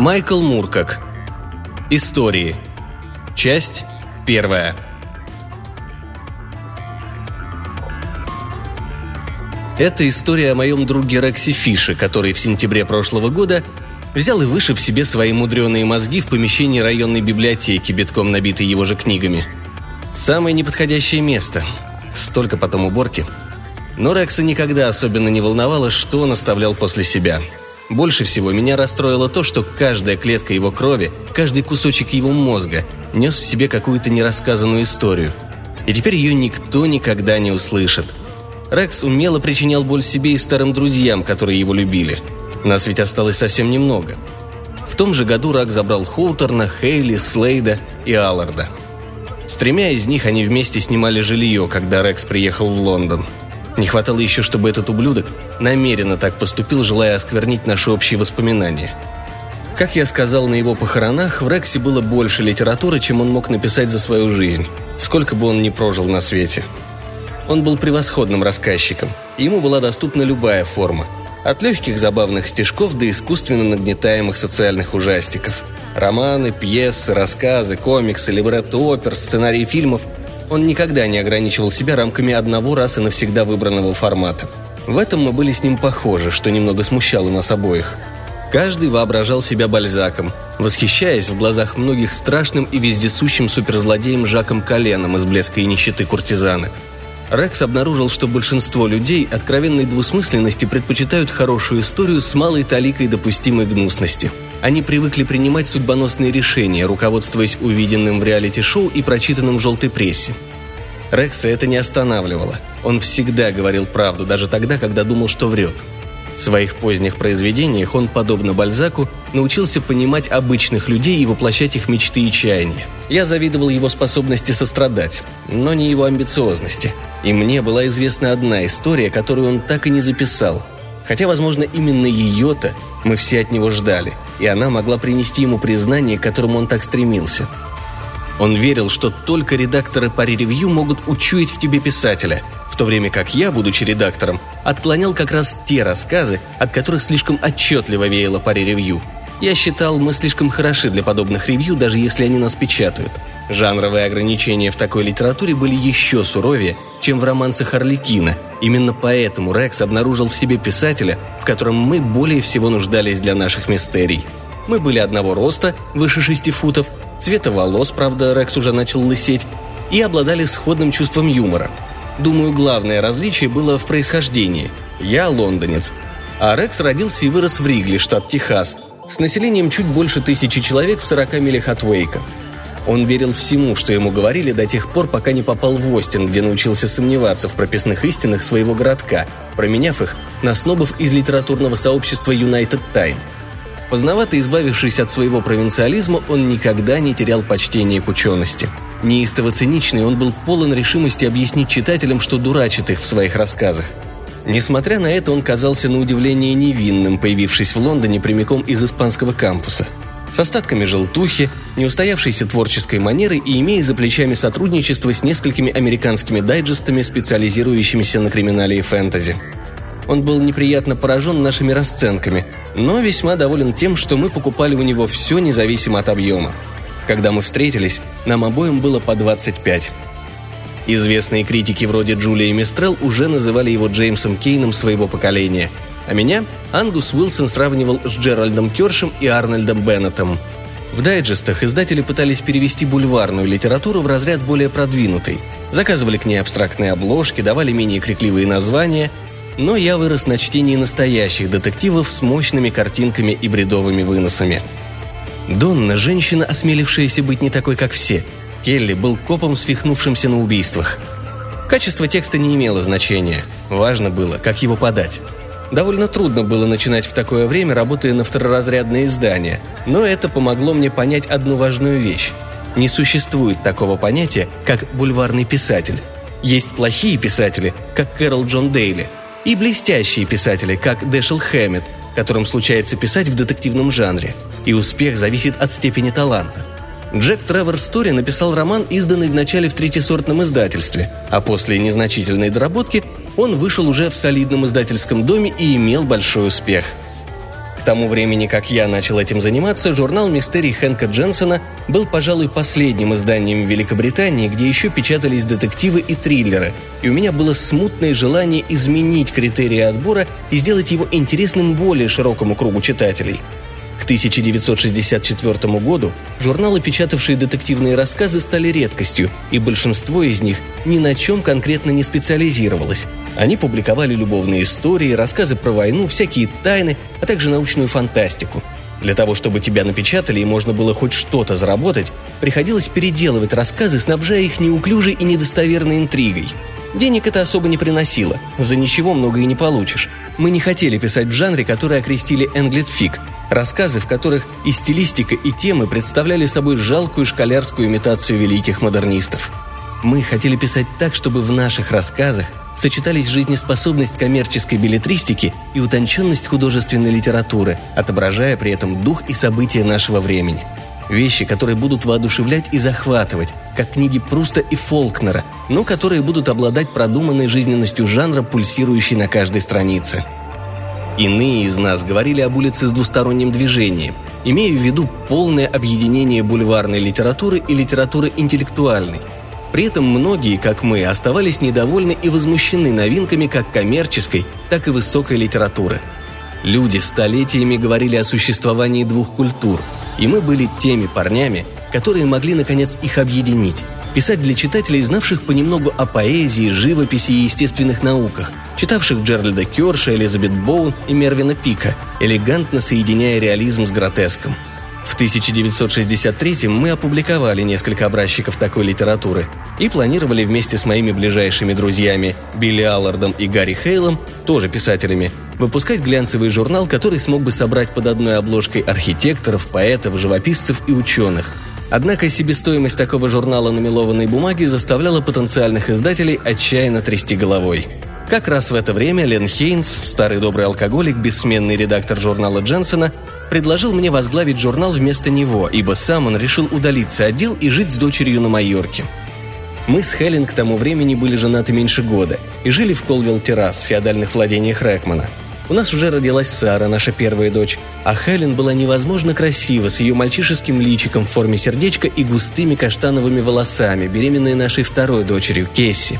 Майкл Муркак. Истории. Часть первая. Это история о моем друге Рекси Фише, который в сентябре прошлого года взял и вышиб себе свои мудреные мозги в помещении районной библиотеки, битком набитой его же книгами. Самое неподходящее место. Столько потом уборки. Но Рекса никогда особенно не волновало, что он оставлял после себя. Больше всего меня расстроило то, что каждая клетка его крови, каждый кусочек его мозга нес в себе какую-то нерассказанную историю. И теперь ее никто никогда не услышит – Рекс умело причинял боль себе и старым друзьям, которые его любили. Нас ведь осталось совсем немного. В том же году Рак забрал Хоутерна, Хейли, Слейда и Алларда. С тремя из них они вместе снимали жилье, когда Рекс приехал в Лондон. Не хватало еще, чтобы этот ублюдок намеренно так поступил, желая осквернить наши общие воспоминания. Как я сказал на его похоронах, в Рексе было больше литературы, чем он мог написать за свою жизнь, сколько бы он ни прожил на свете – он был превосходным рассказчиком. Ему была доступна любая форма. От легких забавных стишков до искусственно нагнетаемых социальных ужастиков. Романы, пьесы, рассказы, комиксы, либретто опер, сценарии фильмов. Он никогда не ограничивал себя рамками одного раз и навсегда выбранного формата. В этом мы были с ним похожи, что немного смущало нас обоих. Каждый воображал себя Бальзаком, восхищаясь в глазах многих страшным и вездесущим суперзлодеем Жаком Коленом из «Блеска и нищеты куртизанок». Рекс обнаружил, что большинство людей откровенной двусмысленности предпочитают хорошую историю с малой таликой допустимой гнусности. Они привыкли принимать судьбоносные решения, руководствуясь увиденным в реалити-шоу и прочитанным в желтой прессе. Рекса это не останавливало. Он всегда говорил правду, даже тогда, когда думал, что врет – в своих поздних произведениях он, подобно Бальзаку, научился понимать обычных людей и воплощать их мечты и чаяния. Я завидовал его способности сострадать, но не его амбициозности. И мне была известна одна история, которую он так и не записал. Хотя, возможно, именно ее-то мы все от него ждали, и она могла принести ему признание, к которому он так стремился. Он верил, что только редакторы пари ревью могут учуять в тебе писателя – то время как я, будучи редактором, отклонял как раз те рассказы, от которых слишком отчетливо веяло паре ревью. Я считал, мы слишком хороши для подобных ревью, даже если они нас печатают. Жанровые ограничения в такой литературе были еще суровее, чем в романсах Орликина. Именно поэтому Рекс обнаружил в себе писателя, в котором мы более всего нуждались для наших мистерий. Мы были одного роста, выше шести футов, цвета волос, правда, Рекс уже начал лысеть, и обладали сходным чувством юмора – Думаю, главное различие было в происхождении. Я лондонец, а Рекс родился и вырос в Ригли, штат Техас, с населением чуть больше тысячи человек в 40 милях от Уэйка. Он верил всему, что ему говорили до тех пор, пока не попал в Остин, где научился сомневаться в прописных истинах своего городка, променяв их на снобов из литературного сообщества United Time. Поздновато избавившись от своего провинциализма, он никогда не терял почтения к учености – Неистово циничный, он был полон решимости объяснить читателям, что дурачит их в своих рассказах. Несмотря на это, он казался на удивление невинным, появившись в Лондоне прямиком из испанского кампуса. С остатками желтухи, неустоявшейся творческой манеры и имея за плечами сотрудничество с несколькими американскими дайджестами, специализирующимися на криминале и фэнтези. Он был неприятно поражен нашими расценками, но весьма доволен тем, что мы покупали у него все независимо от объема. Когда мы встретились, нам обоим было по 25. Известные критики вроде Джулии Мистрел уже называли его Джеймсом Кейном своего поколения, а меня Ангус Уилсон сравнивал с Джеральдом Кершем и Арнольдом Беннетом. В дайджестах издатели пытались перевести бульварную литературу в разряд более продвинутый. Заказывали к ней абстрактные обложки, давали менее крикливые названия, но я вырос на чтении настоящих детективов с мощными картинками и бредовыми выносами – Донна – женщина, осмелившаяся быть не такой, как все. Келли был копом, свихнувшимся на убийствах. Качество текста не имело значения. Важно было, как его подать. Довольно трудно было начинать в такое время, работая на второразрядное издание, но это помогло мне понять одну важную вещь. Не существует такого понятия, как бульварный писатель. Есть плохие писатели, как Кэрол Джон Дейли, и блестящие писатели, как Дэшел Хэммет, которым случается писать в детективном жанре – и успех зависит от степени таланта. Джек Тревор Стори написал роман, изданный вначале в третьесортном издательстве, а после незначительной доработки он вышел уже в солидном издательском доме и имел большой успех. К тому времени, как я начал этим заниматься, журнал «Мистерий» Хэнка Дженсона был, пожалуй, последним изданием Великобритании, где еще печатались детективы и триллеры, и у меня было смутное желание изменить критерии отбора и сделать его интересным более широкому кругу читателей – к 1964 году журналы, печатавшие детективные рассказы, стали редкостью, и большинство из них ни на чем конкретно не специализировалось. Они публиковали любовные истории, рассказы про войну, всякие тайны, а также научную фантастику. Для того, чтобы тебя напечатали и можно было хоть что-то заработать, приходилось переделывать рассказы, снабжая их неуклюжей и недостоверной интригой. Денег это особо не приносило, за ничего много и не получишь. Мы не хотели писать в жанре, который окрестили «энглитфик», Рассказы, в которых и стилистика, и темы представляли собой жалкую школярскую имитацию великих модернистов. Мы хотели писать так, чтобы в наших рассказах сочетались жизнеспособность коммерческой билетристики и утонченность художественной литературы, отображая при этом дух и события нашего времени. Вещи, которые будут воодушевлять и захватывать, как книги Пруста и Фолкнера, но которые будут обладать продуманной жизненностью жанра, пульсирующей на каждой странице – Иные из нас говорили об улице с двусторонним движением, имея в виду полное объединение бульварной литературы и литературы интеллектуальной. При этом многие, как мы, оставались недовольны и возмущены новинками как коммерческой, так и высокой литературы. Люди столетиями говорили о существовании двух культур, и мы были теми парнями, которые могли наконец их объединить писать для читателей, знавших понемногу о поэзии, живописи и естественных науках, читавших Джеральда Кёрша, Элизабет Боун и Мервина Пика, элегантно соединяя реализм с гротеском. В 1963 мы опубликовали несколько образчиков такой литературы и планировали вместе с моими ближайшими друзьями Билли Аллардом и Гарри Хейлом, тоже писателями, выпускать глянцевый журнал, который смог бы собрать под одной обложкой архитекторов, поэтов, живописцев и ученых – Однако себестоимость такого журнала на мелованной бумаге заставляла потенциальных издателей отчаянно трясти головой. Как раз в это время Лен Хейнс, старый добрый алкоголик, бессменный редактор журнала Дженсона, предложил мне возглавить журнал вместо него, ибо сам он решил удалиться от дел и жить с дочерью на Майорке. Мы с Хелен к тому времени были женаты меньше года и жили в Колвилл-террас в феодальных владениях Рэкмана – у нас уже родилась Сара, наша первая дочь, а Хелен была невозможно красива с ее мальчишеским личиком в форме сердечка и густыми каштановыми волосами, беременной нашей второй дочерью, Кесси.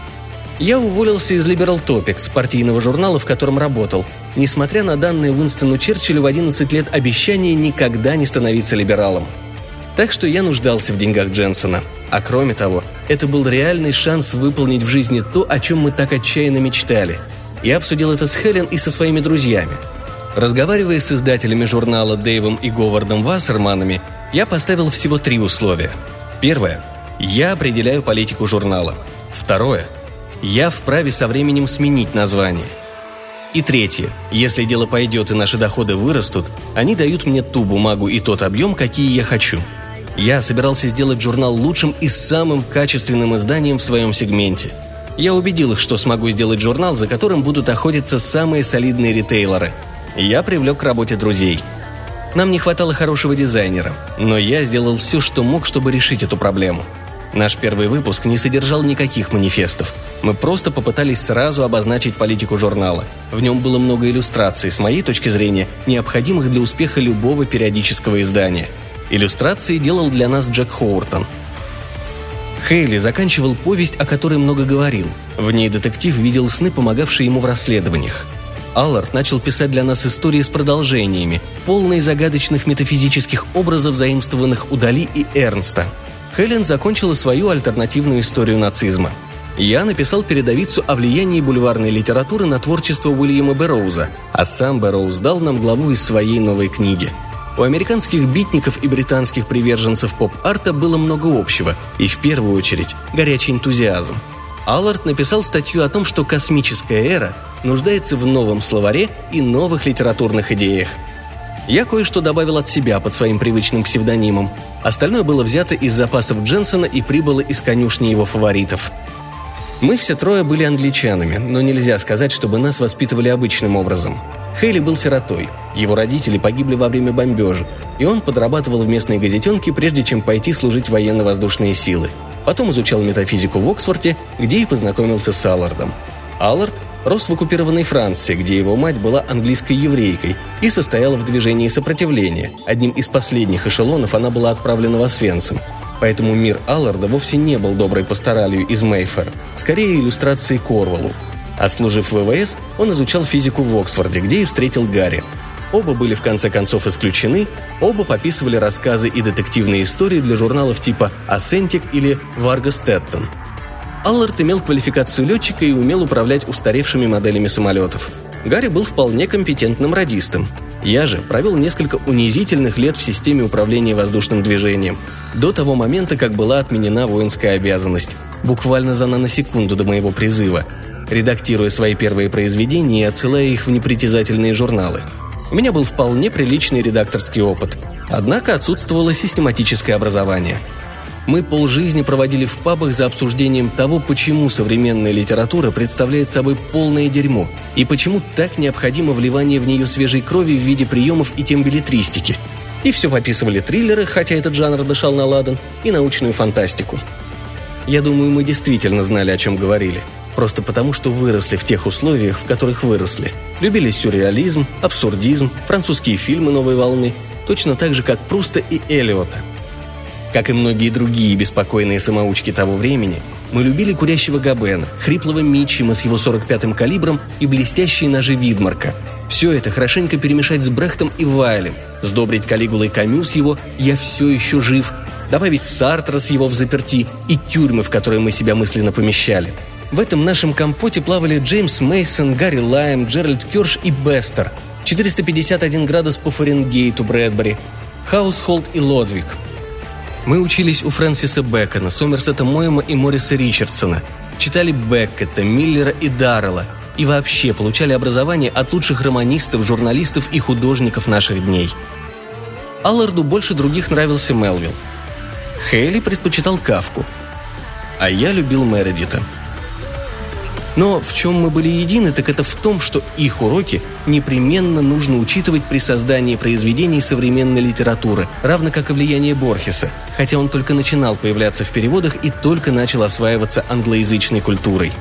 Я уволился из Liberal Topics, партийного журнала, в котором работал, несмотря на данное Уинстону Черчиллю в 11 лет обещание никогда не становиться либералом. Так что я нуждался в деньгах Дженсона. А кроме того, это был реальный шанс выполнить в жизни то, о чем мы так отчаянно мечтали – я обсудил это с Хелен и со своими друзьями. Разговаривая с издателями журнала Дэйвом и Говардом Вассерманами, я поставил всего три условия. Первое. Я определяю политику журнала. Второе. Я вправе со временем сменить название. И третье. Если дело пойдет и наши доходы вырастут, они дают мне ту бумагу и тот объем, какие я хочу. Я собирался сделать журнал лучшим и самым качественным изданием в своем сегменте – я убедил их, что смогу сделать журнал, за которым будут охотиться самые солидные ритейлеры. Я привлек к работе друзей. Нам не хватало хорошего дизайнера, но я сделал все, что мог, чтобы решить эту проблему. Наш первый выпуск не содержал никаких манифестов. Мы просто попытались сразу обозначить политику журнала. В нем было много иллюстраций, с моей точки зрения, необходимых для успеха любого периодического издания. Иллюстрации делал для нас Джек Хоуртон – Хейли заканчивал повесть, о которой много говорил. В ней детектив видел сны, помогавшие ему в расследованиях. Аллард начал писать для нас истории с продолжениями, полные загадочных метафизических образов, заимствованных у Дали и Эрнста. Хелен закончила свою альтернативную историю нацизма. Я написал передовицу о влиянии бульварной литературы на творчество Уильяма Бэрроуза, а сам Бэрроуз дал нам главу из своей новой книги – у американских битников и британских приверженцев поп-арта было много общего, и в первую очередь горячий энтузиазм. Аллард написал статью о том, что космическая эра нуждается в новом словаре и новых литературных идеях. Я кое-что добавил от себя под своим привычным псевдонимом. Остальное было взято из запасов Дженсона и прибыло из конюшни его фаворитов. Мы все трое были англичанами, но нельзя сказать, чтобы нас воспитывали обычным образом – Хейли был сиротой. Его родители погибли во время бомбежек, и он подрабатывал в местной газетенке, прежде чем пойти служить в военно-воздушные силы. Потом изучал метафизику в Оксфорде, где и познакомился с Аллардом. Аллард рос в оккупированной Франции, где его мать была английской еврейкой и состояла в движении сопротивления. Одним из последних эшелонов она была отправлена в Освенцим. Поэтому мир Алларда вовсе не был доброй пасторалью из Мейфер, скорее иллюстрацией Корвалу. Отслужив в ВВС, он изучал физику в Оксфорде, где и встретил Гарри. Оба были в конце концов исключены, оба пописывали рассказы и детективные истории для журналов типа «Асентик» или «Варга Стэттон». Аллард имел квалификацию летчика и умел управлять устаревшими моделями самолетов. Гарри был вполне компетентным радистом. Я же провел несколько унизительных лет в системе управления воздушным движением, до того момента, как была отменена воинская обязанность, буквально за наносекунду до моего призыва, редактируя свои первые произведения и отсылая их в непритязательные журналы. У меня был вполне приличный редакторский опыт, однако отсутствовало систематическое образование – мы полжизни проводили в пабах за обсуждением того, почему современная литература представляет собой полное дерьмо, и почему так необходимо вливание в нее свежей крови в виде приемов и тем билетристики. И все пописывали триллеры, хотя этот жанр дышал на ладан, и научную фантастику. Я думаю, мы действительно знали, о чем говорили. Просто потому, что выросли в тех условиях, в которых выросли. Любили сюрреализм, абсурдизм, французские фильмы новой волны, точно так же, как Пруста и Эллиота – как и многие другие беспокойные самоучки того времени, мы любили курящего Габена, хриплого Митчима с его 45-м калибром и блестящие ножи Видмарка. Все это хорошенько перемешать с Брехтом и Вайлем, сдобрить Калигулой Камю с его «Я все еще жив», добавить Сартра с его «В заперти» и тюрьмы, в которые мы себя мысленно помещали. В этом нашем компоте плавали Джеймс Мейсон, Гарри Лайм, Джеральд Кёрш и Бестер, 451 градус по Фаренгейту Брэдбери, Хаусхолд и Лодвиг – мы учились у Фрэнсиса Бэкона, Сомерсета Моема и Мориса Ричардсона. Читали Беккета, Миллера и Даррелла. И вообще получали образование от лучших романистов, журналистов и художников наших дней. Алларду больше других нравился Мелвилл. Хейли предпочитал Кавку. А я любил Мередита – но в чем мы были едины, так это в том, что их уроки непременно нужно учитывать при создании произведений современной литературы, равно как и влияние Борхеса, хотя он только начинал появляться в переводах и только начал осваиваться англоязычной культурой.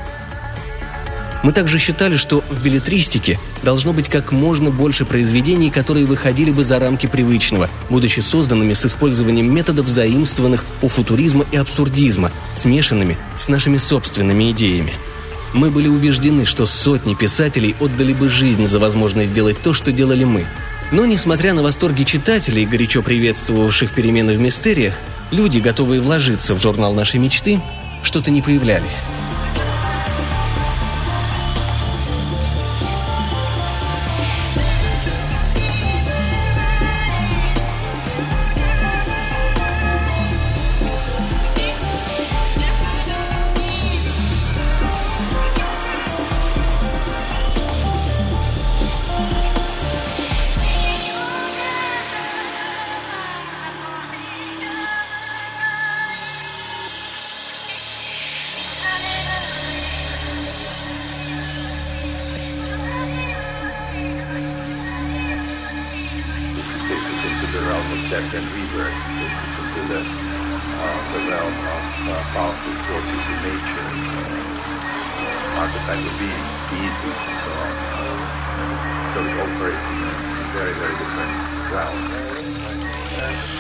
Мы также считали, что в билетристике должно быть как можно больше произведений, которые выходили бы за рамки привычного, будучи созданными с использованием методов заимствованных у футуризма и абсурдизма, смешанными с нашими собственными идеями – мы были убеждены, что сотни писателей отдали бы жизнь за возможность сделать то, что делали мы. Но, несмотря на восторги читателей, горячо приветствовавших перемены в мистериях, люди, готовые вложиться в журнал нашей мечты, что-то не появлялись. And rebirth. It's into the, uh, the realm of uh, powerful forces in nature, uh, archetypal beings, deities, and so on. So it operates in a very, very different realm.